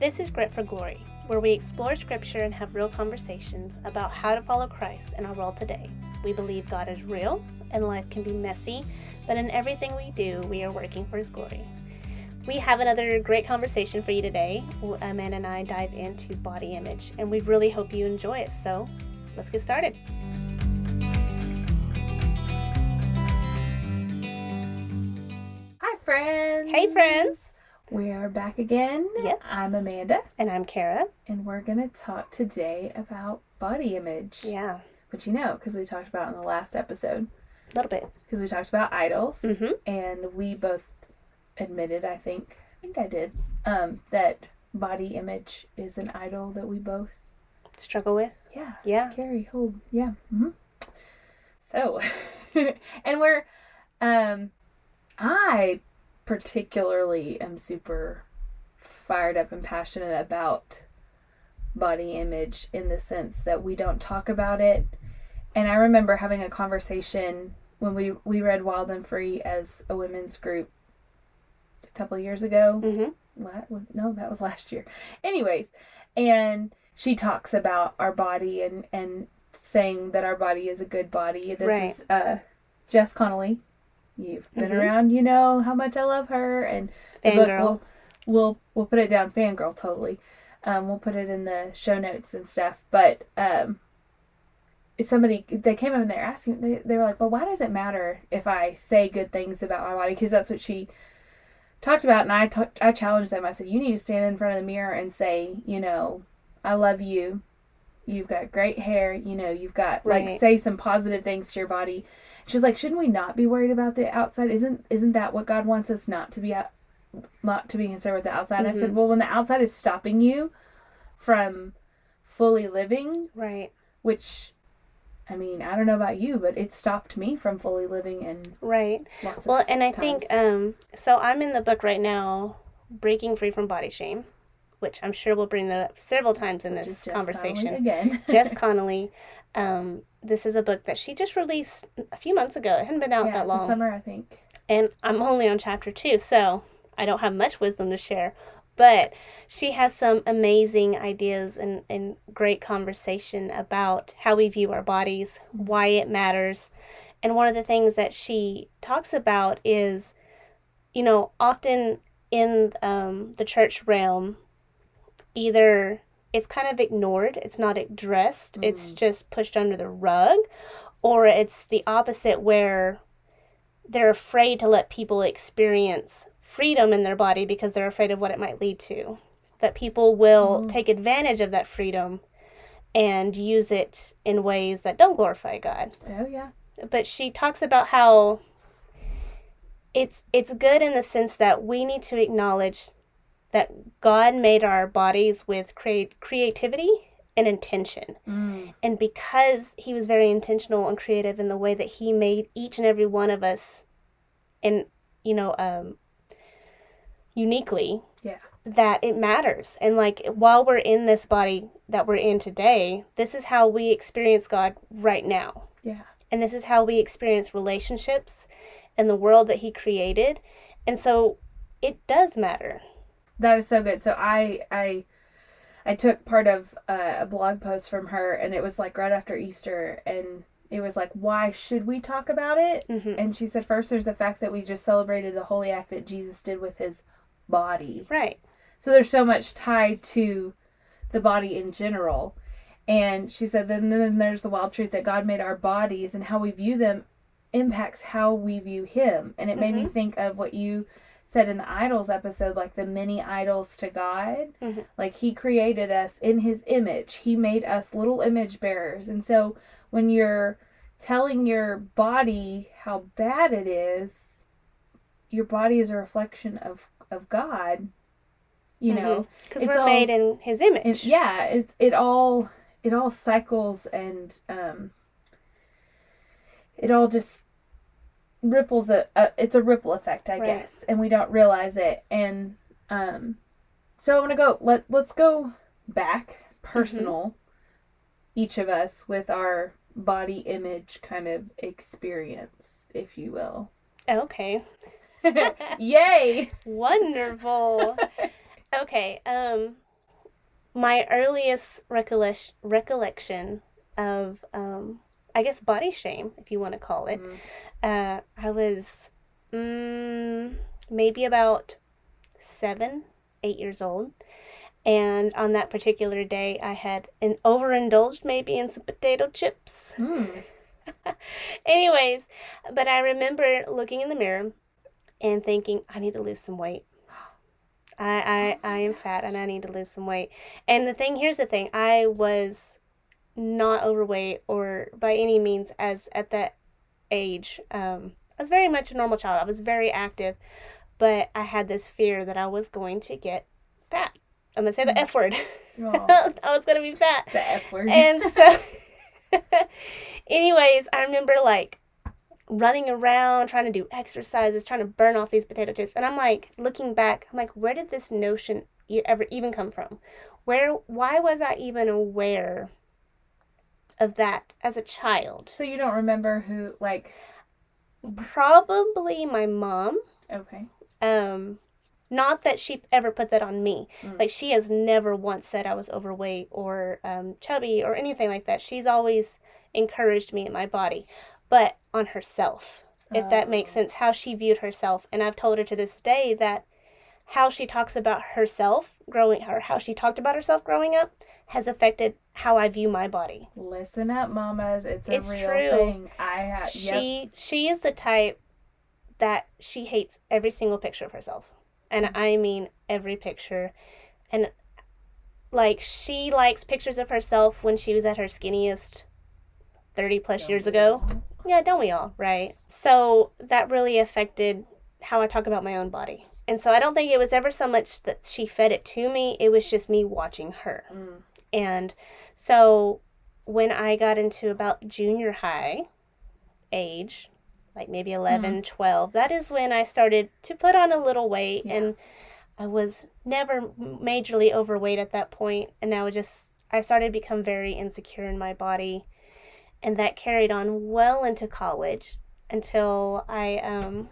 This is Grit for Glory, where we explore scripture and have real conversations about how to follow Christ in our world today. We believe God is real and life can be messy, but in everything we do, we are working for His glory. We have another great conversation for you today. Amanda and I dive into body image, and we really hope you enjoy it. So let's get started. Hi, friends. Hey, friends. We are back again. Yep. I'm Amanda, And I'm Kara. and we're going to talk today about body image. Yeah, Which you know, because we talked about in the last episode, a little bit. because we talked about idols, Mm-hmm. and we both admitted, I think, I think I did, um, that body image is an idol that we both, Struggle with. yeah, Yeah. carry, hold, yeah. hmm So, and we're, um, I particularly am super fired up and passionate about body image in the sense that we don't talk about it. And I remember having a conversation when we we read Wild and Free as a women's group a couple of years ago. Mm-hmm. La- was, no, that was last year. Anyways, and she talks about our body and and saying that our body is a good body. This Right. is uh, Jess Connolly. You've been Mhm. around, you know how much I love her, and Fangirl. We'll, we'll we'll put it down, fangirl, totally. Um, we'll put it in the show notes and stuff. But um, somebody they came up and they're asking, they, they were like, "Well, why does it matter if I say good things about my body?" Because that's what she talked about, and I challenged them. I said, "You need to stand in front of the mirror and say, you know, I love you. You've got great hair. You know, you've got like say some positive things to your body." She's like, "Shouldn't we not be worried about the outside? Isn't isn't that what God wants us not to be out, not to be concerned with the outside?" I said, Mhm. "Well, when the outside is stopping you from fully living, Right. which." I mean, I don't know about you, but it stopped me from fully living and Right. Well, and I think um so I'm in the book right now, Breaking Free from Body Shame, which I'm sure we'll bring that up several times in this Connolly conversation. again. Jess Connolly, um, this is a book that she just released a few months ago. It hadn't been out yeah, that long. summer I think. and I'm only on chapter two, so I don't have much wisdom to share. But she has some amazing ideas and, and great conversation about how we view our bodies, why it matters. And one of the things that she talks about is, you know, often in um, the church realm, either it's kind of ignored, it's not addressed, it's just pushed under the rug, or it's the opposite where they're afraid to let people experience freedom in their body because they're afraid of what it might lead to. That people will Mm. take advantage of that freedom and use it in ways that don't glorify God. Oh yeah. But she talks about how it's it's good in the sense that we need to acknowledge that God made our bodies with create creativity and intention. Mm. And because he was very intentional and creative in the way that he made each and every one of us and you know um uniquely Yeah. that it matters. And like while we're in this body that we're in today, this is how we experience God right now. Yeah. And this is how we experience relationships and the world that he created. And so it does matter. That is so good. So I I I took part of uh, a blog post from her and it was like right after Easter and it was like why should we talk about it? hmm And she said first there's the fact that we just celebrated the holy act that Jesus did with his body. Right. So there's so much tied to the body in general. And she said, then, then there's the wild truth that God made our bodies and how we view them impacts how we view Him. And it made me think of what you said in the idols episode, like the many idols to God. Mhm. Like He created us in His image, He made us little image bearers. And so when you're telling your body how bad it is, your body is a reflection of, of God. You know, Because It's we're all- made in his image. and yeah it's it all it all cycles and um it all just ripples a, a it's a ripple effect i Right. guess and we don't realize it and um so i want to go let let's go back personal each of us with our body image kind of experience if you will Okay. yay Wonderful. okay. Um my earliest recollection recollection of um, I guess body shame, if you want to call it. Mm. Uh, I was mm, maybe about seven, eight years old. And on that particular day, I had an overindulged maybe in some potato chips. Mm. Anyways, but I remember looking in the mirror and thinking, I need to lose some weight. I, I, I am fat and I need to lose some weight. And the thing, here's the thing I was not overweight or by any means as at that age. Um, I was very much a normal child. I was very active, but I had this fear that I was going to get fat. I'm gonna say the F word. I was gonna be fat. the F word. And so, anyways, I remember like running around trying to do exercises, trying to burn off these potato chips. And I'm like, looking back, I'm like, where did this notion ever even come from? Where, why was I even aware of that as a child? so you don't remember who, like, Probably my mom. okay. Um, not that she ever put that on me. Mm. Like she has never once said I was overweight or um, chubby or anything like that. She's always encouraged me in my body, but on herself, if that makes Oh. sense, how she viewed herself. And I've told her to this day that how she talks about herself growing, or how she talked about herself growing up, has affected how I view my body. Listen up, mamas. It's a It's real true. thing. I have. Yep. She she is the type that she hates every single picture of herself. And Mm-hmm. I mean every picture. And like she likes pictures of herself when she was at her skinniest 30 plus years ago. Yeah, don't we all, right? So that really affected how I talk about my own body. And so I don't think it was ever so much that she fed it to me, it was just me watching her. Mm. And so when I got into about junior high age, like maybe 11, 12, that is when I started to put on a little weight. Yeah. And I was never majorly overweight at that point, And I was just, I started to become very insecure in my body. And that carried on well into college until I um,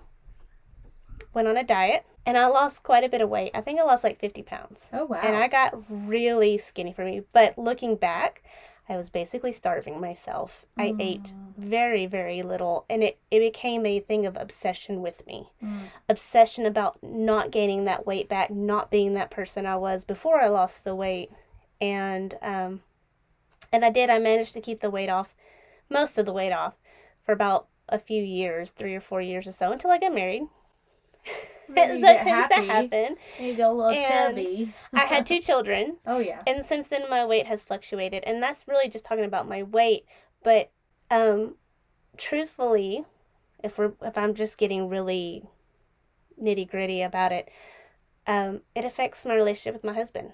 went on a diet. And I lost quite a bit of weight. I think I lost like 50 pounds Oh wow. and I got really skinny for me. But looking back, I was basically starving myself. I ate very, very little, and it, it became a thing of obsession with me. Mm. Obsession about not gaining that weight back, not being that person I was before I lost the weight, and um, and I did. I managed to keep the weight off, most of the weight off, for about a few years, three or four years or so, until I got married. That tends to happen. You get a little And chubby. I had two children. Oh yeah. and since then my weight has fluctuated and that's really just talking about my weight but um truthfully if we're if i'm just getting really nitty gritty about it um it affects my relationship with my husband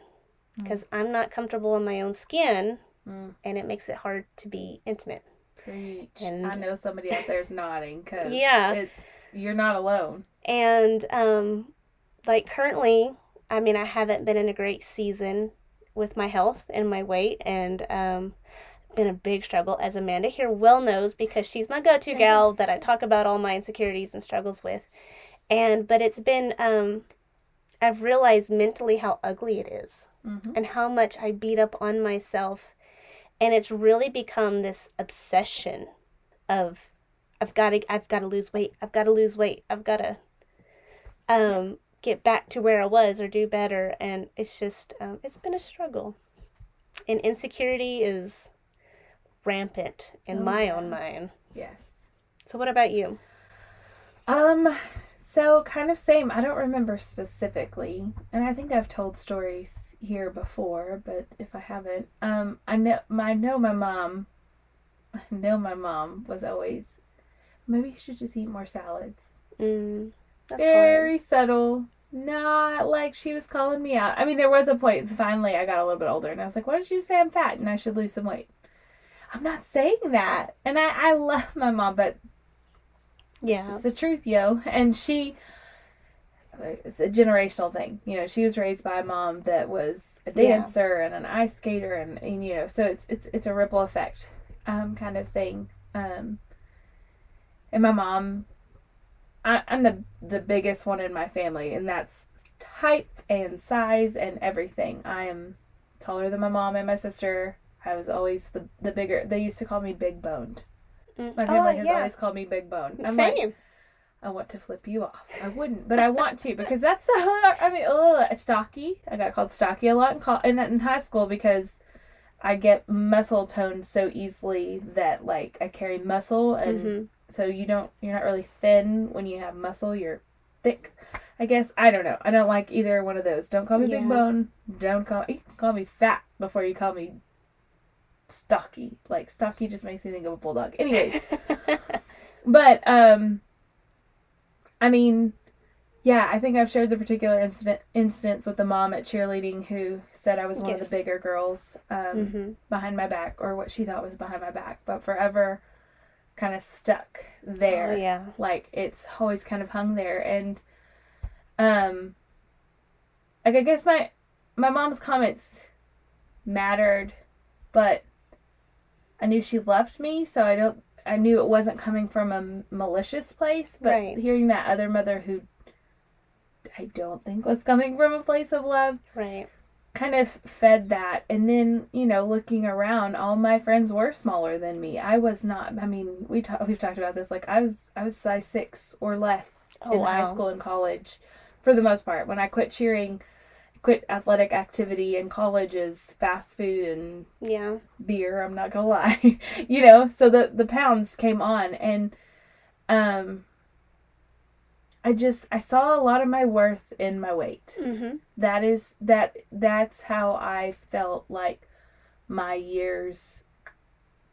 because i'm not comfortable in my own skin Mm. and it makes it hard to be intimate Preach. And- I know somebody out there's nodding because Yeah. it's you're not alone. And um like currently i mean i haven't been in a great season with my health and my weight and um been a big struggle as amanda here well knows because she's my go-to gal that i talk about all my insecurities and struggles with and but it's been um i've realized mentally how ugly it is Mm-hmm. and how much i beat up on myself and it's really become this obsession of I've got to I've got to lose weight. I've got to lose weight. I've got to um get back to where I was or do better and it's just um, it's been a struggle. And insecurity is rampant in Oh, my yeah. own mind. Yes. So what about you? Um, so kind of same. I don't remember specifically, and I think I've told stories here before, but if I haven't, um, I know I know my mom. I know my mom was always. Maybe you should just eat more salads. Mm, that's hard. Very subtle. Not like she was calling me out. I mean, there was a point. Finally, I got a little bit older, and I was like, "Why did you say I'm fat and I should lose some weight?" I'm not saying that, and I I love my mom, but Yeah. it's the truth, yo. And she, it's a generational thing. You know, she was raised by a mom that was a Yeah. dancer and an ice skater, and, and you know, so it's it's it's a ripple effect, um, kind of thing. Um, and my mom, I, I'm the the biggest one in my family, and that's height and size and everything. I am taller than my mom and my sister. I was always the the bigger. They used to call me big boned. Mm. My family oh, has yeah. always called me big bone. I'm Same. like, I want to flip you off. I wouldn't, but I want to because that's I mean, ugh, stocky. I got called stocky a lot in in high school because I get muscle toned so easily that like I carry muscle, and Mhm. so you don't you're not really thin when you have muscle. You're thick. I guess I don't know. I don't like either one of those. Don't call me big bone. Don't call you can call me fat before you call me stocky. Like stocky just makes me think of a bulldog. Anyways. But um I mean, yeah, I think I've shared the particular incident instance with the mom at cheerleading who said I was one of the bigger girls um hmm behind my back or what she thought was behind my back, but forever kind of stuck there. Oh, yeah. Like it's always kind of hung there and um like I guess my my mom's comments mattered, but I knew she loved me, so I don't I knew it wasn't coming from a malicious place, but Right. hearing that other mother who I don't think was coming from a place of love. Right. kind of fed that. And then you know looking around all my friends were smaller than me. I was not i mean we ta- we've talked about this like i was i was size six or less Oh, in high school and college for the most part. When i quit cheering quit athletic activity in college is fast food and Yeah. beer i'm not gonna lie you know? So the the pounds came on and um i just i saw a lot of my worth in my weight hmm that is that that's how i felt like my years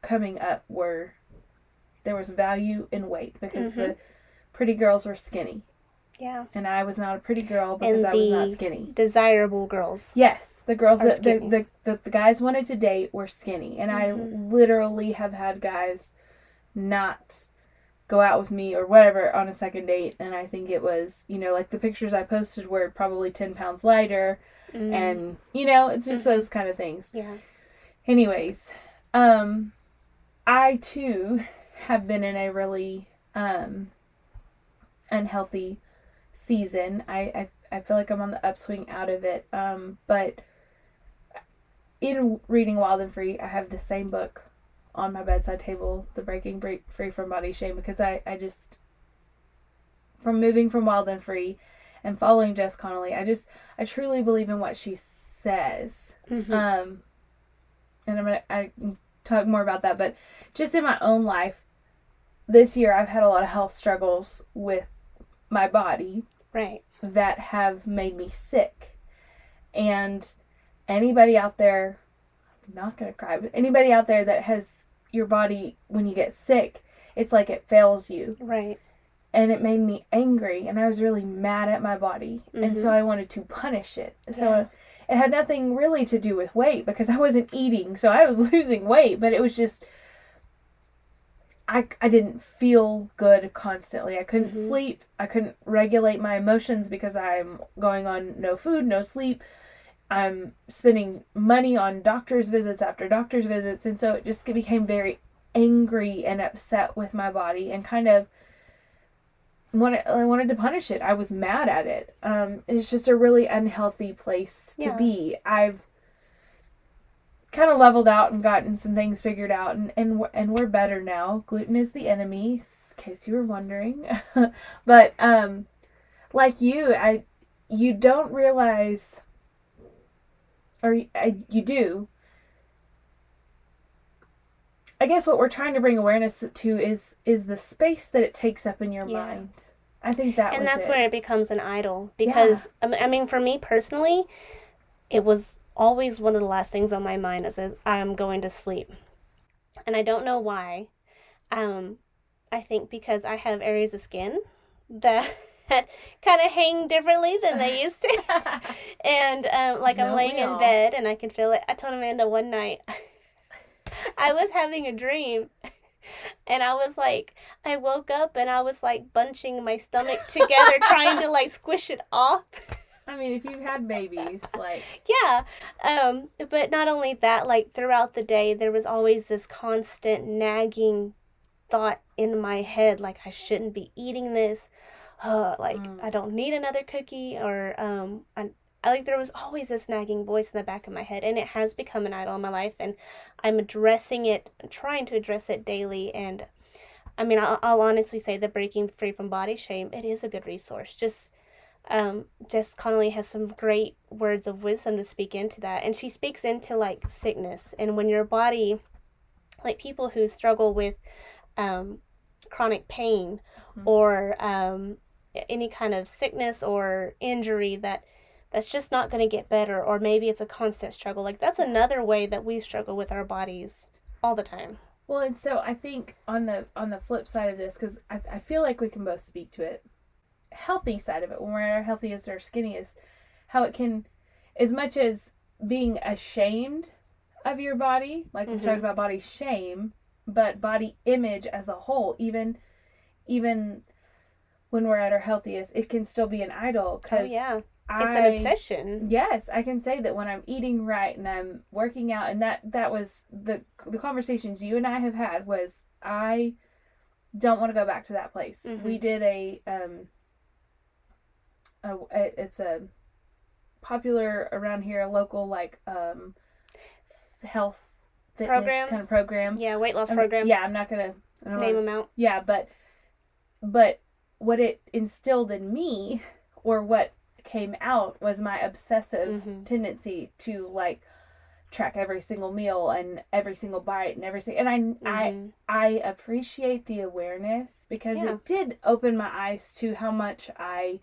coming up were there was value in weight because the pretty girls were skinny Yeah. and i was not a pretty girl because i was not skinny Desirable girls. yes the girls that the, the, the, the guys wanted to date were skinny and i Mhm. literally have had guys not go out with me or whatever on a second date and i think it was you know like the pictures i posted were probably 10 pounds lighter Mm. and you know it's just Mhm. those kind of things yeah. anyways um i too have been in a really um unhealthy season i i, I feel like i'm on the upswing out of it um but in reading wild and free i have the same book on my bedside table the breaking Bre- free from body shame because i i just from moving from wild and free and following jess connolly i just i truly believe in what she says Mhm. um, and I'm gonna I talk more about that, but just in my own life, this year I've had a lot of health struggles with my body right. that have made me sick. And anybody out there, not gonna cry, but anybody out there that has your body when you get sick, it's like it fails you. Right. And it made me angry, and I was really mad at my body, and so I wanted to punish it. So Yeah. it had nothing really to do with weight because I wasn't eating, so I was losing weight, but it was just I, I didn't feel good constantly. I couldn't Mhm. sleep. I couldn't regulate my emotions because I'm going on no food, no sleep. I'm spending money on doctor's visits after doctor's visits, and so it just became very angry and upset with my body and kind of wanted I wanted to punish it. I was mad at it. Um, it's just a really unhealthy place to Yeah. be. I've kind of leveled out and gotten some things figured out, and and we're- and we're better now. Gluten is the enemy, in case you were wondering. but um, like you, I you don't realize, or you do. I guess what we're trying to bring awareness to is is the space that it takes up in your Yeah. mind. I think that and that's it. where it becomes an idol because I mean- I mean for me personally it was always one of the last things on my mind is I'm going to sleep and I don't know why um I think because I have areas of skin that kind of hang differently than they used to and um, like I'm laying in bed and I can feel it I told Amanda one night I was having a dream and I was like I woke up and I was like bunching my stomach together trying to like squish it off. I mean, if you've had babies, like Yeah. Um but not only that like throughout the day there was always this constant nagging thought in my head like I shouldn't be eating this. Uh, like Mm. I don't need another cookie or um I I like there was always this nagging voice in the back of my head, and it has become an idol in my life, and I'm addressing it, trying to address it daily. And I mean, I'll, I'll honestly say that breaking free from body shame, it is a good resource. Just um, Jess Connolly has some great words of wisdom to speak into that, and she speaks into like sickness, and when your body, like people who struggle with um, chronic pain mm-hmm. or um, any kind of sickness or injury that that's just not going to get better or maybe it's a constant struggle. Like that's another way that we struggle with our bodies all the time. Well and so i think on the on the flip side of this because I, I feel like we can both speak to it healthy side of it when we're at our healthiest or skinniest how it can as much as being ashamed of your body like mm-hmm. we talked about body shame but body image as a whole even even when we're at our healthiest it can still be an idol because oh, yeah it's an obsession. Yes, I can say that when I'm eating right and I'm working out, and that that was the the conversations you and I have had was I don't want to go back to that place. Mm-hmm. We did a um a, a, it's a popular around here local like um health fitness program. kind of program. Yeah, weight loss program. Yeah, I'm not gonna I don't name them out. Yeah, but but what it instilled in me or what came out was my obsessive mm-hmm. tendency to like track every single meal and every single bite and every single and I mm-hmm. I I appreciate the awareness because yeah. it did open my eyes to how much I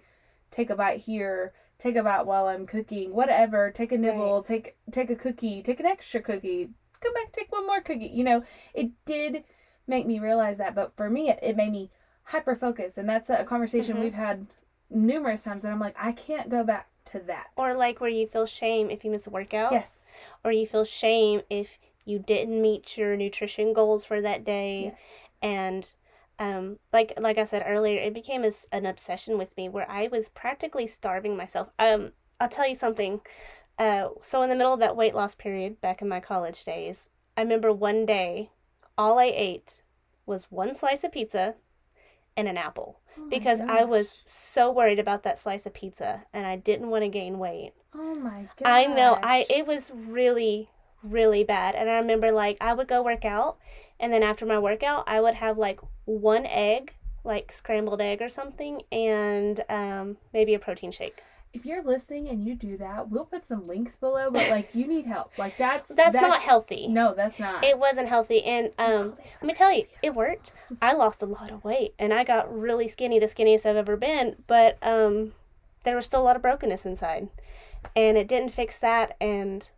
take a bite here, take a bite while I'm cooking, whatever, take a nibble, right. take take a cookie, take an extra cookie, come back, take one more cookie. You know, it did make me realize that, but for me it, it made me hyper focused and that's a conversation mm-hmm. we've had numerous times and I'm like, I can't go back to that. Or like where you feel shame if you miss a workout. Yes. Or you feel shame if you didn't meet your nutrition goals for that day. Yes. And um, like like I said earlier, it became a, an obsession with me where I was practically starving myself. Um, I'll tell you something. Uh, so in the middle of that weight loss period back in my college days, I remember one day, all I ate was one slice of pizza and an apple. Oh because I was so worried about that slice of pizza and I didn't want to gain weight. Oh my god. I know. I it was really really bad. And I remember like I would go work out and then after my workout I would have like one egg, like scrambled egg or something and um, maybe a protein shake if you're listening and you do that, we'll put some links below. But like, you need help. Like that's that's, that's not healthy. No, that's not. It wasn't healthy, and um, let me tell you, it worked. I lost a lot of weight, and I got really skinny, the skinniest I've ever been. But um, there was still a lot of brokenness inside, and it didn't fix that, and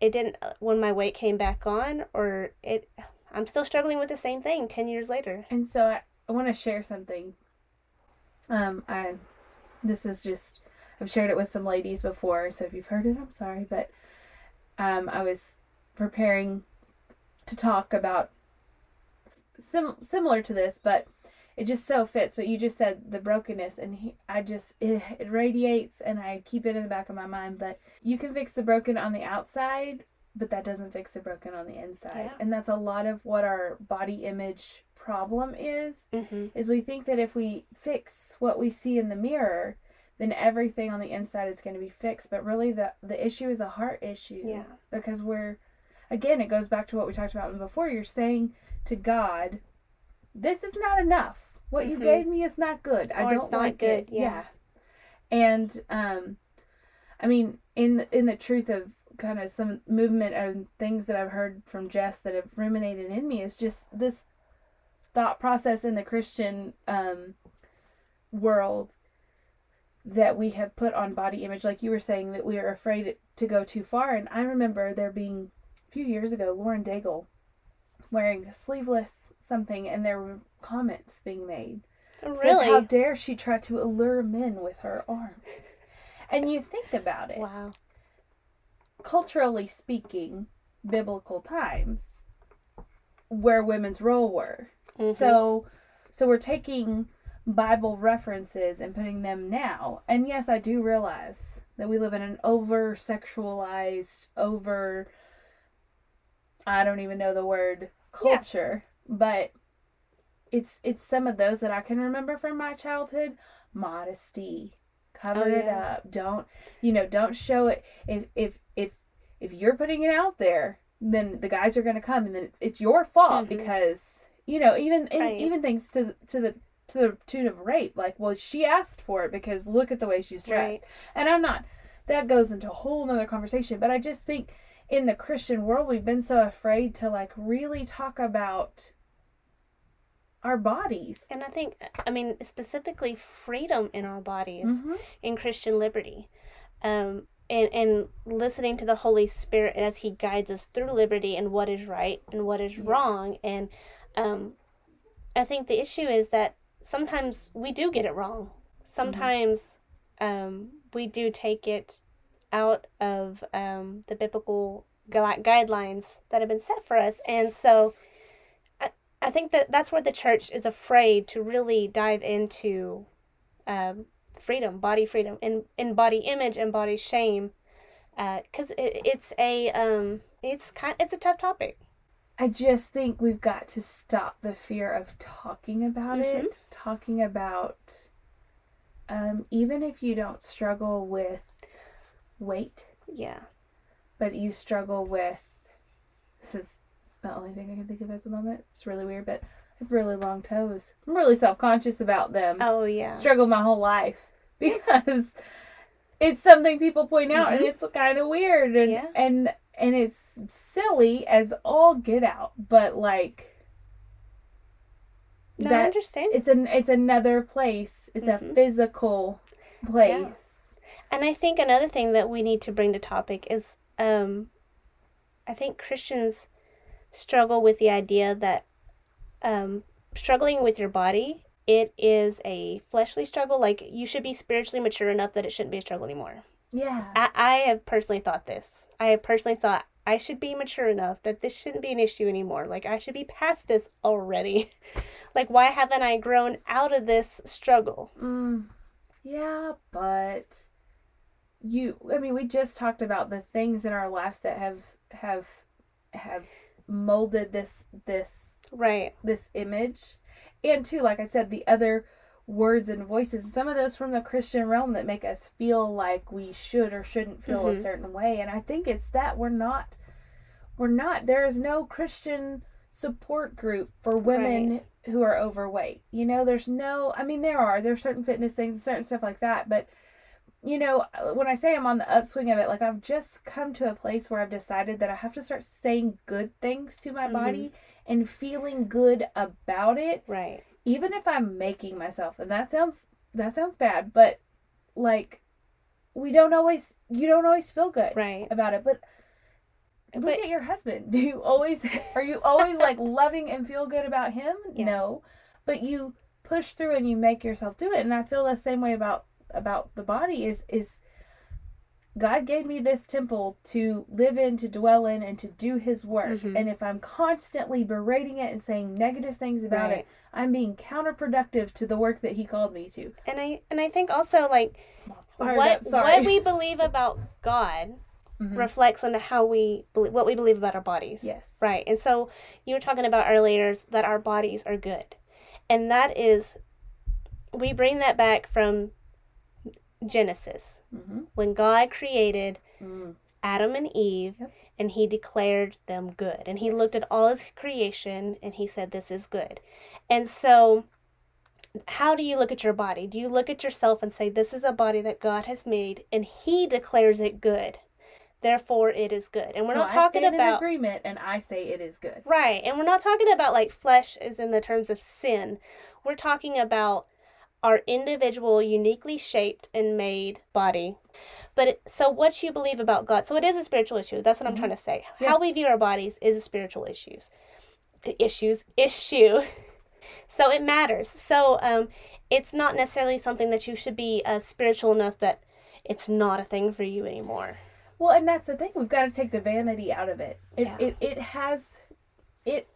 it didn't uh, when my weight came back on, or it. I'm still struggling with the same thing ten years later. And so I, I want to share something. Um, I this is just I've shared it with some ladies before, so if you've heard it, I'm sorry, but um, I was preparing to talk about sim- similar to this, but it just so fits. But you just said the brokenness, and he, I just it, it radiates, and I keep it in the back of my mind. But you can fix the broken on the outside, but that doesn't fix the broken on the inside, yeah. and that's a lot of what our body image problem is mm-hmm. is we think that if we fix what we see in the mirror then everything on the inside is going to be fixed but really the the issue is a heart issue yeah because we're again it goes back to what we talked about before you're saying to god this is not enough what mm-hmm. you gave me is not good or i don't like good. it yeah. yeah and um i mean in in the truth of kind of some movement and things that i've heard from jess that have ruminated in me is just this thought process in the Christian um, world that we have put on body image, like you were saying, that we are afraid to go too far. And I remember there being a few years ago, Lauren Daigle wearing sleeveless something, and there were comments being made. Really? How dare she try to allure men with her arms? And you think about it. Wow. Culturally speaking, biblical times, where women's role were Mm-hmm. So so we're taking Bible references and putting them now. And yes, I do realize that we live in an over sexualized, over I don't even know the word culture, yeah. but it's it's some of those that I can remember from my childhood. Modesty, Cover Oh, it up. Don't you know? Don't show it. If if if if you're putting it out there, then the guys are going to come, and then it's, it's your fault Mhm. because you know even and Right. even things to to the to the tune of rape. Like, well, she asked for it because look at the way she's dressed, Right. and I'm not. That goes into a whole nother conversation. But I just think in the Christian world, we've been so afraid to like really talk about our bodies. And I think, I mean, specifically freedom in our bodies, Mhm. in Christian liberty, um, and and listening to the Holy Spirit as He guides us through liberty and what is right and what is Yeah. wrong. And um, I think the issue is that sometimes we do get it wrong. Sometimes um, we do take it out of um, the biblical guidelines that have been set for us, and so. I- I think that that's where the church is afraid to really dive into um, freedom, body freedom, and, and body image and body shame, because it, it's a um, it's kind it's a tough topic. I just think we've got to stop the fear of talking about Mm-hmm. it, talking about um, even if you don't struggle with weight, Yeah, but you struggle with this is the only thing I can think of at the moment. It's really weird, but I have really long toes. I'm really self conscious about them. oh yeah, Struggled my whole life because it's something people point out and Mhm. it's kind of weird and Yeah. and and it's silly as all get out, but like no, I that understand. it's an it's another place. It's a Mhm. physical place. And I think another thing that we need to bring to topic is um, I think Christians struggle with the idea that um, struggling with your body it is a fleshly struggle. Like you should be spiritually mature enough that it shouldn't be a struggle anymore. Yeah. I, I have personally thought this. I have personally thought I should be mature enough that this shouldn't be an issue anymore. Like I should be past this already. like why haven't I grown out of this struggle? Mm, yeah, but you I mean we just talked about the things in our life that have have have molded this this Right. this image and too like I said the other words and voices some of those from the Christian realm that make us feel like we should or shouldn't feel a Mhm. certain way and I think it's that we're not we're not there is no Christian support group for women who are overweight. You know, there's no I mean there are there's certain fitness things, certain stuff like that, but you know, when I say I'm on the upswing of it, like I've just come to a place where I've decided that I have to start saying good things to my Mhm. body and feeling good about it, Right. Even if I'm making myself. And that sounds that sounds bad, but like we don't always you don't always feel good Right. about it, but look at your husband. Do you always are you always like loving and feel good about him? Yeah. No. But you push through and you make yourself do it. And I feel the same way about about the body is is God gave me this temple to live in, to dwell in, and to do his work. Mhm. And if I'm constantly berating it and saying negative things about Right. it, I'm being counterproductive to the work that he called me to. And I and I think also like what what we believe about God Mhm. reflects on how we believe, what we believe about our bodies. Yes. Right. And so you were talking about earlier that our bodies are good. And that is we bring that back from Genesis Mm-hmm. when God created Mm. Adam and Eve Yep. and he declared them good. And he looked at all his creation and he said this is good. And so how do you look at your body? Do you look at yourself and say this is a body that God has made and he declares it good. Therefore it is good. And we're So not talking about agreement, and I say it is good. Right. And we're not talking about like flesh is in the terms of sin. We're talking about our individual, uniquely shaped and made body. But it, so what you believe about God. So it is a spiritual issue. That's what I'm Mhm. trying to say. Yes. How we view our bodies is a spiritual issues. Issues. Issue. So it matters. So um it's not necessarily something that you should be uh, spiritual enough that it's not a thing for you anymore. Well, and that's the thing. We've got to take the vanity out of it. It Yeah. it, it has it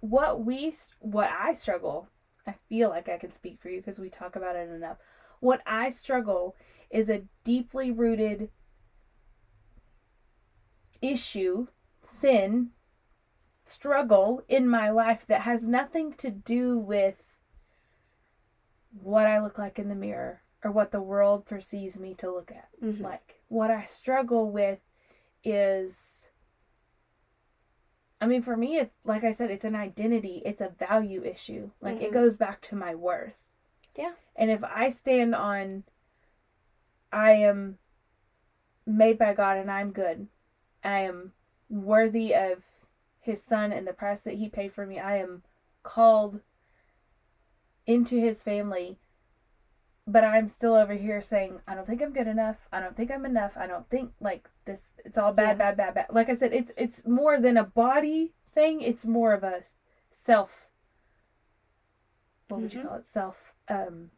what we what I struggle. I feel like I can speak for you because we talk about it enough. What I struggle is a deeply rooted issue, sin, struggle in my life that has nothing to do with what I look like in the mirror or what the world perceives me to look at. Mhm. Like what I struggle with is I mean for me it's like I said it's an identity, it's a value issue. Like it Mhm. goes back to my worth. Yeah. And if I stand on I am made by God and I'm good. I am worthy of his son and the price that he paid for me. I am called into his family. But I'm still over here saying, I don't think I'm good enough. I don't think I'm enough. I don't think like this it's all bad, Yeah. bad, bad, bad. Like I said, it's it's more than a body thing, it's more of a self what would you Mhm. call it? Self um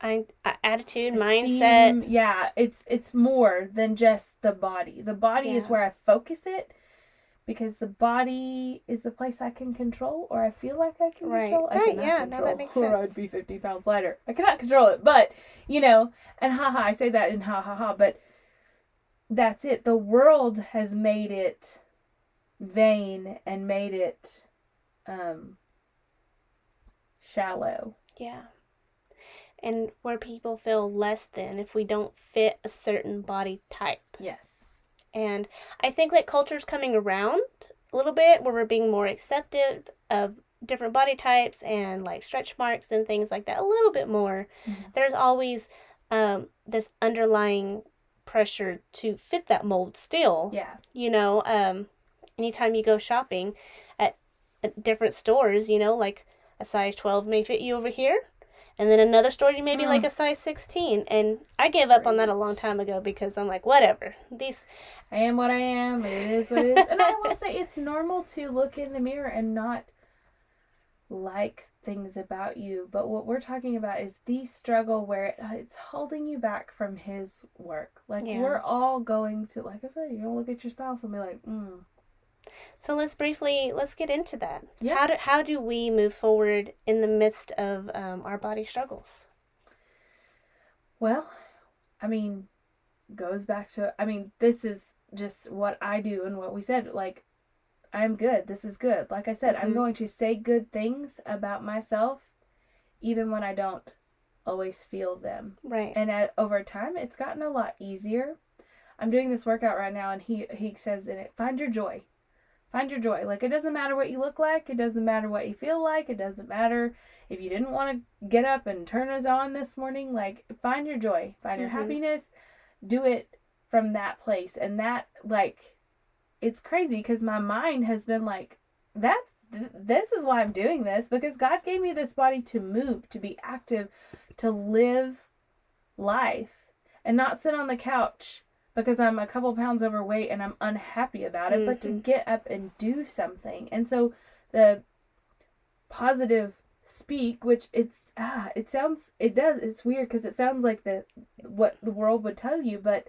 I, uh, attitude, esteem. mindset. Yeah, it's it's more than just the body. The body is where I focus it because the body is the place I can control or I feel like I can Right. control. I Right, yeah, no, control, that makes or sense. I'd be fifty pounds lighter. I cannot control it, but you know, and haha, I say that in ha ha ha, but that's it. The world has made it vain and made it um shallow. Yeah. And where people feel less than if we don't fit a certain body type. Yes. And I think that culture's coming around a little bit where we're being more accepted of different body types and like stretch marks and things like that a little bit more. Mhm. There's always um, this underlying pressure to fit that mold still. Yeah. You know, um, anytime you go shopping at, at different stores, you know, like a size 12 may fit you over here. And then another store, you may be like Mm. a size 16. And I gave up on that a long time ago because I'm like, whatever. These, I am what I am. It is what it is. and I will say it's normal to look in the mirror and not like things about you. But what we're talking about is the struggle where it, it's holding you back from his work. Like Yeah. we're all going to, like I said, you're gonna look at your spouse and be like, mm, so let's briefly, let's get into that. Yeah. How do, how do we move forward in the midst of um, our body struggles? Well, I mean, goes back to I mean, this is just what I do and what we said. Like, I'm good. This is good. Like I said, I'm Mhm. going to say good things about myself, even when I don't always feel them. Right. And at, over time, it's gotten a lot easier. I'm doing this workout right now, and he he says in it, find your joy. Find your joy. Like it doesn't matter what you look like. It doesn't matter what you feel like. It doesn't matter if you didn't want to get up and turn us on this morning. Like find your joy. Find your Mhm. happiness. Do it from that place. And that like, it's crazy because my mind has been like, that. th- This is why I'm doing this because God gave me this body to move, to be active, to live life, and not sit on the couch because I'm a couple pounds overweight and I'm unhappy about it, but to Mhm. get up and do something. And so the positive speak, which it's ah, it sounds it does it's weird because it sounds like the what the world would tell you, but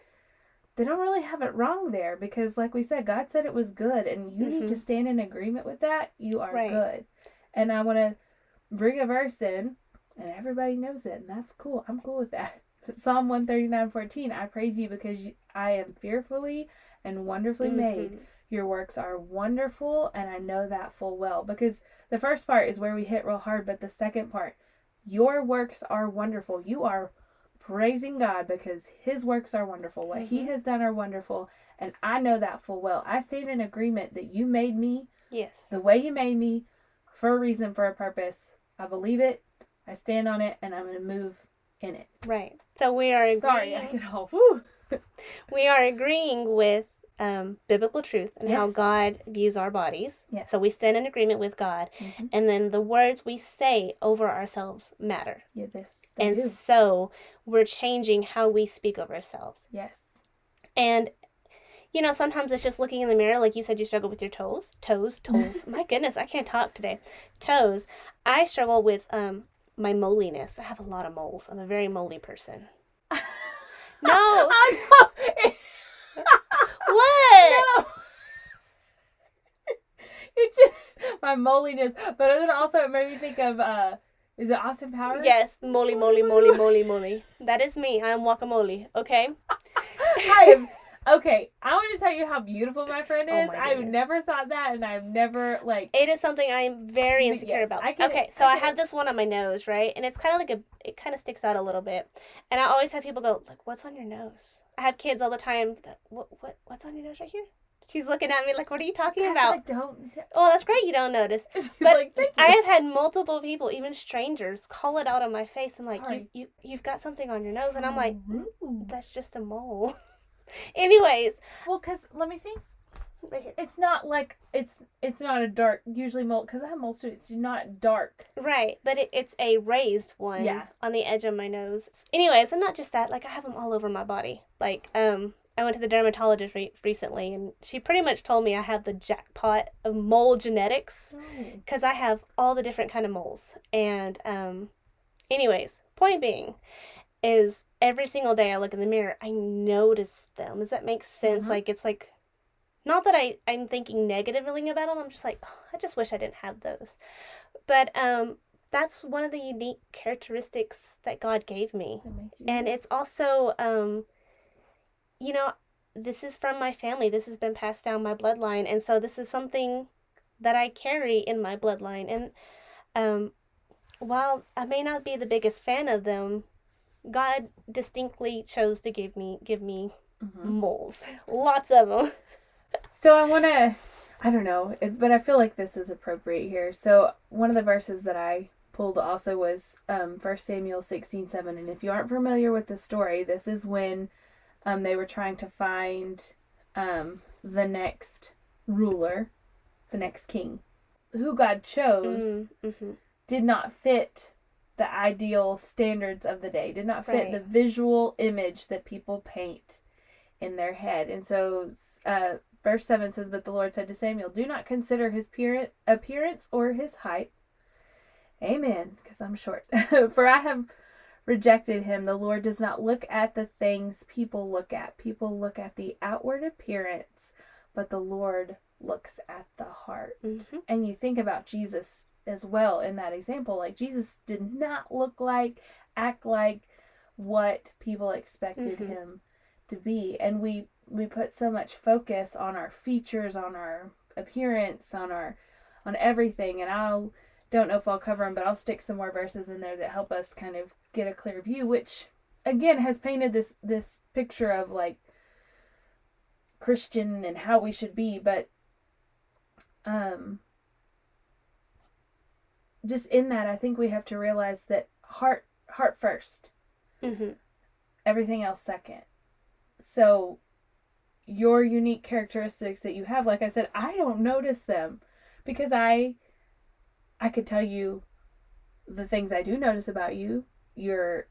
they don't really have it wrong there because like we said, God said it was good and you need to Mhm. stand in agreement with that. You are Right. good. And I want to bring a verse in and everybody knows it and that's cool. I'm cool with that. Psalm 139:14 I praise you because you, I am fearfully and wonderfully made. Mhm. Your works are wonderful, and I know that full well. Because the first part is where we hit real hard, but the second part, your works are wonderful. You are praising God because His works are wonderful. What He Mhm. has done are wonderful, and I know that full well. I stand in agreement that you made me Yes. the way you made me for a reason, for a purpose. I believe it, I stand on it, and I'm going to move in it. Right. So we are agreeing. Sorry, I get all woo. we are agreeing with um, biblical truth and how God views our bodies. Yes. So we stand in agreement with God, Mhm. and then the words we say over ourselves matter. Yeah, this. And do. so we're changing how we speak of ourselves. Yes. And you know, sometimes it's just looking in the mirror, like you said, you struggle with your toes, toes, toes. My goodness, I can't talk today. Toes. I struggle with um my moliness. I have a lot of moles. I'm a very moly person. No, I know. what? No. it's just my moliness, but then also it made me think of uh, is it Austin Powers? Yes, moly, moly, moly, moly, moly. That is me. I am guacamole. Okay. I am. Okay, I want to tell you how beautiful my friend Oh is. my I've never thought that, and I've never like. It is something I'm very insecure yes, about. I okay, so I I, have this one on my nose, right? And it's kind of like a, it kind of sticks out a little bit. And I always have people go, like, what's on your nose? I have kids all the time. That, what, what, what's on your nose right here? She's looking at me like, what are you talking Guys, about? I don't. Oh, that's great. You don't notice. She's But like, you. I have had multiple people, even strangers, call it out on my face and like, you, Sorry. you, you've got something on your nose, and I'm like, that's just a mole. Anyways, well, cause let me see. right here. It's not like it's it's not a dark. Usually mole, cause I have moles too. It's not dark. Right, but it, it's a raised one Yeah. on the edge of my nose. Anyways, and not just that, like I have them all over my body. Like, um, I went to the dermatologist re- recently, and she pretty much told me I have the jackpot of mole genetics because I have all the different kind of moles. And um, anyways, point being, is every single day I look in the mirror, I notice them. Does that make sense? Mhm. Like it's like, not that I I'm thinking negatively about them. I'm just like, "Oh, I just wish I didn't have those. But um, that's one of the unique characteristics that God gave me, That make you- and it's also um, you know, this is from my family. This has been passed down my bloodline, and so this is something that I carry in my bloodline. And um, while I may not be the biggest fan of them, God distinctly chose to give me give me Mhm. moles, lots of them. So I want to, I don't know, but I feel like this is appropriate here. So one of the verses that I pulled also was um, 1 Samuel 16 7. And if you aren't familiar with the story, this is when um, they were trying to find um, the next ruler, the next king. Who God chose Mm-hmm. did not fit the ideal standards of the day, did not fit Right. the visual image that people paint in their head. And so, uh, verse 7 says, But the Lord said to Samuel, Do not consider his appearance, appearance or his height. Amen, because I'm short. For I have rejected him. The Lord does not look at the things people look at. People look at the outward appearance, but the Lord looks at the heart Mm-hmm. and you think about Jesus as well in that example. Like Jesus did not look like act like what people expected Mhm. him to be. And we we put so much focus on our features on our appearance on our on everything. And I'll don't know if I'll cover them but I'll stick some more verses in there that help us kind of get a clear view which again has painted this this picture of like Christian and how we should be. But um just in that i think we have to realize that heart heart first. Mm-hmm. everything else second. So your unique characteristics that you have like i said i don't notice them because i i could tell you the things i do notice about you your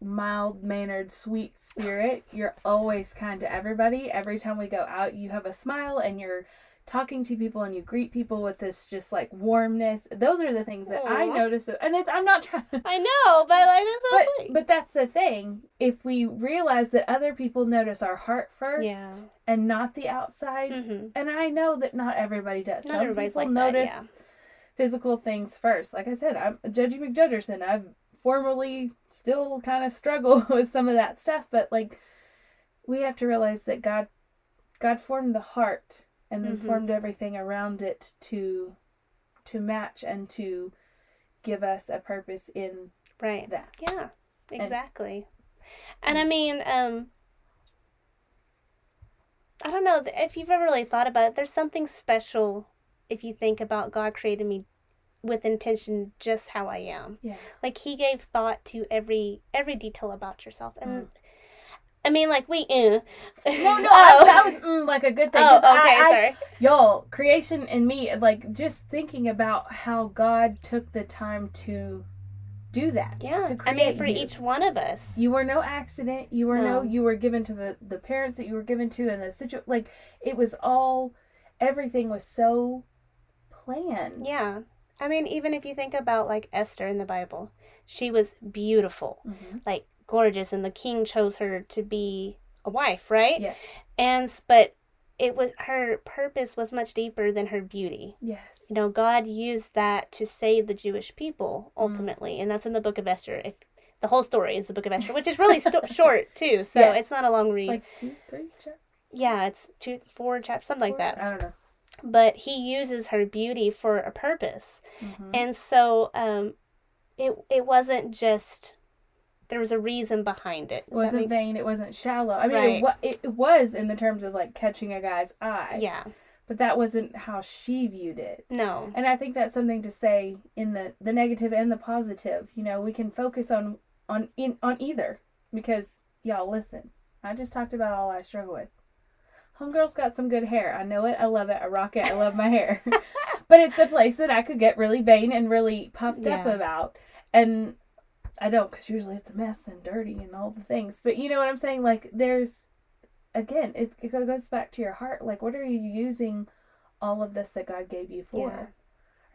mild mannered sweet spirit. You're always kind to everybody. Every time we go out you have a smile and you're talking to people and you greet people with this just like warmness those are the things that i notice and it's, i'm not trying I know, but like that's but, but that's the thing if we realize that other people notice our heart first Yeah. and not the outside mm-hmm. and i know that not everybody does Not some everybody's people like that, notice yeah. physical things first like i said i'm judgy mcjudgerson i've formerly still kind of struggle with some of that stuff but like we have to realize that god god formed the heart and then Mhm. formed everything around it to to match and to give us a purpose in Right. that Yeah. Exactly. And, I mean, um, I don't know if you've ever really thought about it. There's something special if you think about God created me with intention, just how I am. yeah Like He gave thought to every every detail about yourself, and Mm. I mean, like we. Uh, No, no, Oh. I, that was mm, like a good thing. Oh, okay, I, I, sorry. y'all, creation and me, like just thinking about how God took the time to do that. Yeah, to I create mean, for you. each one of us. You were no accident. You were no. No. You were given to the the parents that you were given to, and the situ. Like it was all, everything was so planned. Yeah. I mean, even if you think about like Esther in the Bible, she was beautiful, Mhm. like gorgeous, and the king chose her to be a wife, right? Yes. And but it was her purpose was much deeper than her beauty. Yes. You know, God used that to save the Jewish people Mm. ultimately, and that's in the Book of Esther. If the whole story is the Book of Esther, which is really sto- short too, so Yes. it's not a long It's read. like two, three. chap- yeah, it's two, four chapters, something like that. I don't know. But he uses her beauty for a purpose, Mhm. and so um, it it wasn't just there was a reason behind it. It Does wasn't vain. It wasn't shallow. I mean, Right. it, wa- it, was in the terms of like catching a guy's eye. Yeah. But that wasn't how she viewed it. No. And I think that's something to say in the the negative and the positive. You know, we can focus on on in on either because y'all listen. I just talked about all I struggle with. Homegirl's got some good hair. I know it. I love it. I rock it. I love my hair. but it's a place that I could get really vain and really puffed up about. And I don't because usually it's a mess and dirty and all the things. But you know what I'm saying? Like, there's, again, it, it goes back to your heart. Like, what are you using all of this that God gave you for? Yeah.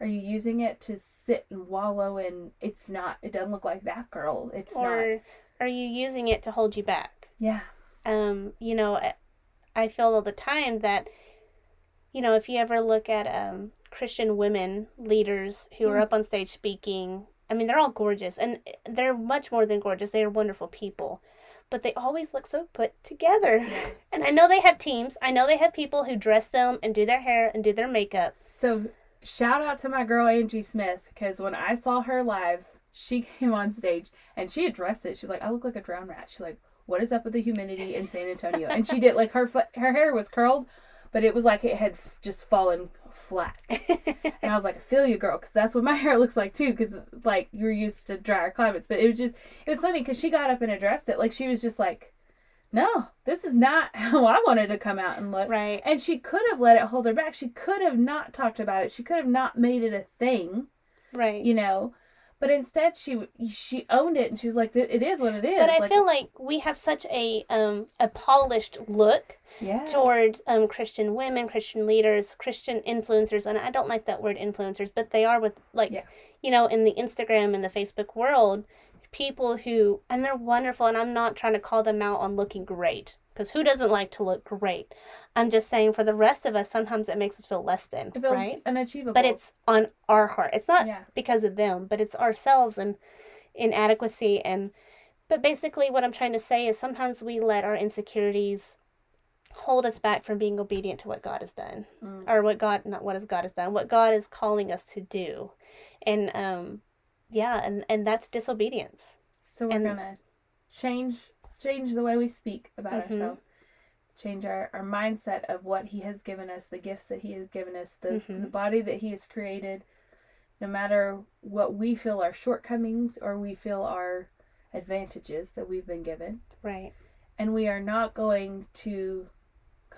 Are you using it to sit and wallow in it's not, it doesn't look like that girl? It's not. Are you using it to hold you back? Yeah. um, you know, I- feel all the time that, you know, if you ever look at um, Christian women leaders who are Mm. up on stage speaking, I mean, they're all gorgeous and eh, they're much more than gorgeous. They are wonderful people, but they always look so put together. And I know they have teams. I know they have people who dress them and do their hair and do their makeup. So shout out to my girl Angie Smith because when I saw her live, she came on stage and she addressed it. She's like, "I look like a drowned rat." She's like, "What is up with the humidity in San Antonio?" And she did like her her hair was curled, but it was like it had f- just fallen flat. And I was like, "I feel you, girl," because that's what my hair looks like too. Because like you're used to drier climates, but it was just it was funny because she got up and addressed it. Like she was just like, "No, this is not how I wanted to come out and look." right. And she could have let it hold her back. She could have not talked about it. She could have not made it a thing, Right. you know. But instead, she she owned it and she was like, "It is what it is." but I like, feel like we have such a um, a polished look yeah, towards um, Christian women, Christian leaders, Christian influencers, and I don't like that word influencers, but they are with like Yeah. you know in the Instagram and the Facebook world, people who and they're wonderful, and I'm not trying to call them out on looking great because who doesn't like to look great? I'm just saying for the rest of us, sometimes it makes us feel less than, it feels right? unachievable. But it's on our heart. It's not yeah, because of them, but it's ourselves and inadequacy and but basically what I'm trying to say is sometimes we let our insecurities hold us back from being obedient to what God has done. Mm. Or what God not what has God has done, what God is calling us to do. And um yeah, and and that's disobedience. so we're and- gonna change change the way we speak about Mhm. ourselves. Change our, our mindset of what he has given us, the gifts that he has given us, the, Mhm. the body that he has created, no matter what we feel our shortcomings or we feel our advantages that we've been given. Right. and we are not going to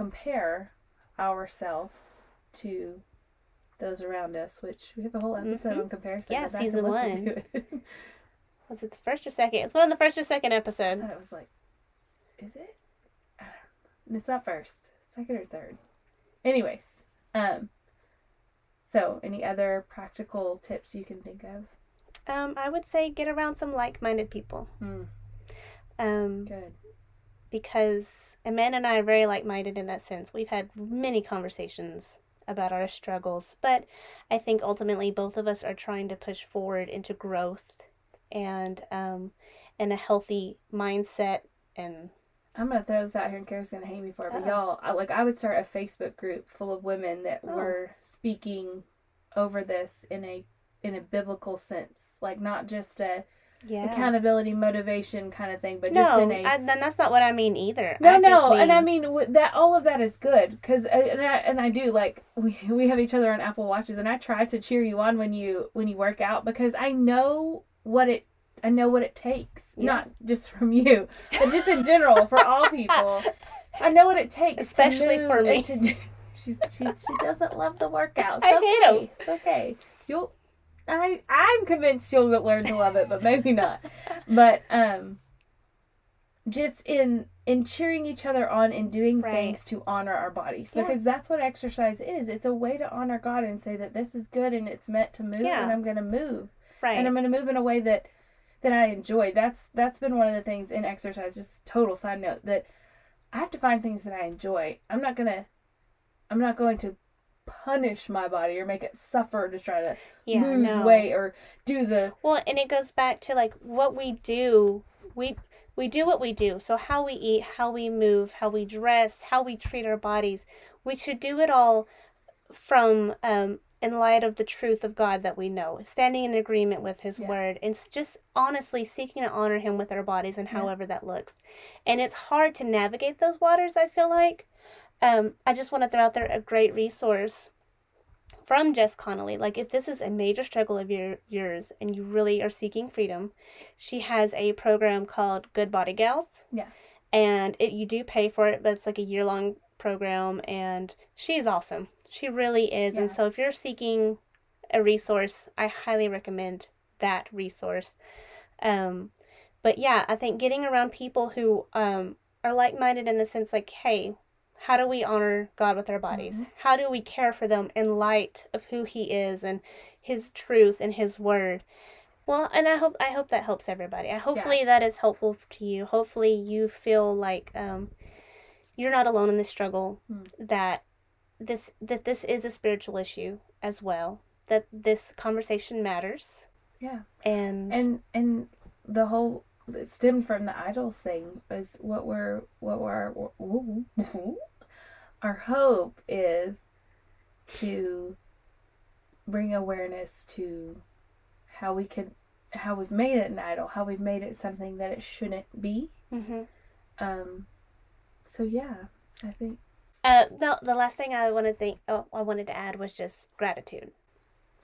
compare ourselves to those around us, which we have a whole episode Mhm. on comparison. Yeah, Go back and season it. Was it the first or second? It's one of the first or second episodes. I was like, is it? I don't. It's not first, second or third. Anyways, um, so any other practical tips you can think of? Um, I would say get around some like minded people. Mm, Um good. because Amanda and I are very like minded in that sense. We've had many conversations about our struggles, but I think ultimately both of us are trying to push forward into growth and um, and a healthy mindset and I'm gonna throw this out here, and Kara's gonna hate me for it. But Uh-oh. y'all, I, like, I would start a Facebook group full of women that Oh. were speaking over this in a in a biblical sense, like not just a yeah. accountability, motivation kind of thing, but just no, in a I, then that's not what I mean either. no, I just no, and I mean- mean w- that all of that is good because uh, and I and I do like we we have each other on Apple Watches, and I try to cheer you on when you when you work out because I know what it I know what it takes, Yeah. not just from you, but just in general for all people. I know what it takes, Especially for me. to do- she's she she doesn't love the workouts. I It's hate 'em. okay. It's okay. You'll. I I'm convinced you'll learn to love it, but maybe not. But um, just in in cheering each other on and doing Right. things to honor our bodies Yeah. because that's what exercise is. It's a way to honor God and say that this is good and it's meant to move Yeah. and I'm going to move right. and I'm going to move in a way that that I enjoy. That's that's been one of the things in exercise. Just total side note that I have to find things that I enjoy. I'm not gonna I'm not going to punish my body or make it suffer to try to yeah, lose no. weight or do the Well, and it goes back to like what we do. We we do what we do. So, how we eat, how we move, how we dress, how we treat our bodies, we should do it all from um, in light of the truth of God that we know, standing in agreement with His Yeah. word, and s- just honestly seeking to honor Him with our bodies and Yeah. however that looks. And it's hard to navigate those waters, I feel like. Um, I just want to throw out there a great resource from Jess Connolly. Like, if this is a major struggle of your, yours and you really are seeking freedom, she has a program called Good Body Gals. Yeah. And it you do pay for it, but it's like a year long program, and she's awesome. She really is. And so, if you're seeking a resource, I highly recommend that resource. Um, but yeah, I think getting around people who um, are like minded in the sense like, hey, how do we honor God with our bodies? Mhm. How do we care for them in light of who He is and His truth and His Word? Well, and I hope I hope that helps everybody. I hopefully that is helpful to you. Hopefully you feel like um, you're not alone in this struggle. Mm. That this that this is a spiritual issue as well. That this conversation matters. Yeah. And, and and the whole it stemmed from the idols thing was what we're what we're our hope is to bring awareness to how we could how we've made it an idol how we've made it something that it shouldn't be Mhm. um so yeah i think Uh, no, the last thing I want to think, oh, I wanted to add was just gratitude.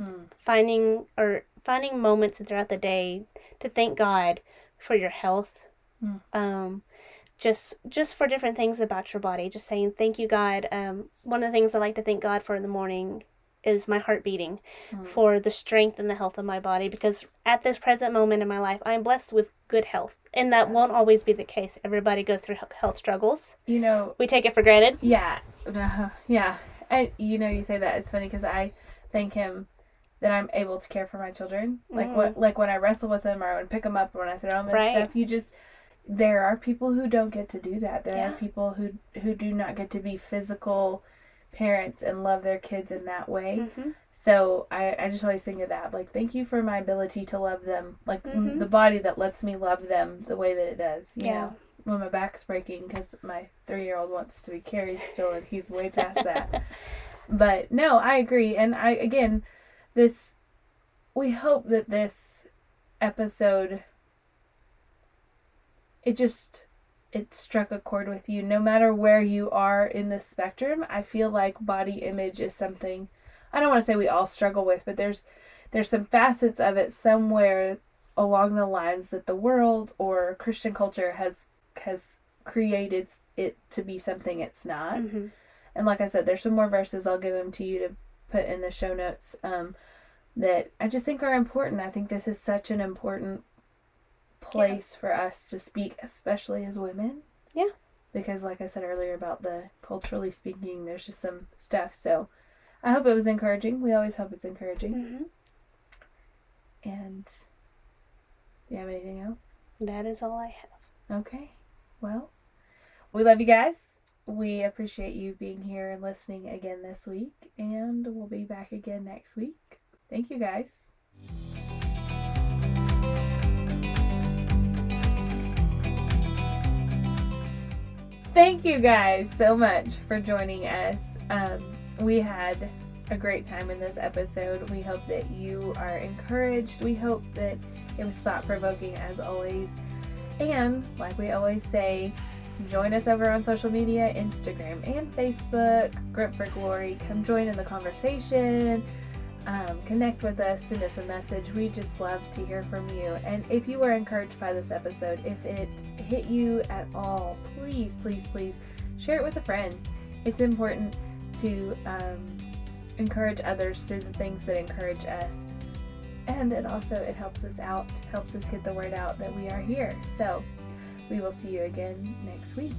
mm, Finding or finding moments throughout the day to thank God for your health. Mm. Um, just just for different things about your body. Just saying thank you, God. Um, one of the things I like to thank God for in the morning is my heart beating Mm. for the strength and the health of my body because at this present moment in my life I am blessed with good health and that won't always be the case everybody goes through health struggles you know we take it for granted Yeah, uh, yeah. And you know, you say that it's funny because I thank him that I'm able to care for my children. Like what, like when I wrestle with them, or when I pick them up, or when I throw them and Right. stuff. You just there are people who don't get to do that. There Yeah. are people who who do not get to be physical parents and love their kids in that way. hmm So I, I just always think of that. Like, thank you for my ability to love them. Like Mhm. the body that lets me love them the way that it does. You Yeah. know? When my back's breaking because my three year old wants to be carried still and he's way past that. but no, I agree. And I, again, this, we hope that this episode, it just, it struck a chord with you. No matter where you are in the spectrum, I feel like body image is something I don't want to say we all struggle with, but there's there's some facets of it somewhere along the lines that the world or Christian culture has has created it to be something it's not. hmm And like I said, there's some more verses I'll give them to you to put in the show notes um, that I just think are important. I think this is such an important place for us to speak, especially as women. Yeah. Because, like I said earlier about the culturally speaking, there's just some stuff. So I hope it was encouraging. We always hope it's encouraging. hmm And do you have anything else? That is all I have. Okay. Well, we love you guys. We appreciate you being here and listening again this week. And we'll be back again next week. Thank you guys. Thank you guys so much for joining us. Um, we had a great time in this episode. We hope that you are encouraged. We hope that it was thought provoking as always. And like we always say, join us over on social media Instagram and Facebook, Grip for Glory. Come join in the conversation. Um, connect with us, send us a message. We just love to hear from you. And if you were encouraged by this episode, if it hit you at all, please, please, please share it with a friend. It's important to um, encourage others through the things that encourage us and it also it helps us out helps us get the word out that we are here so we will see you again next week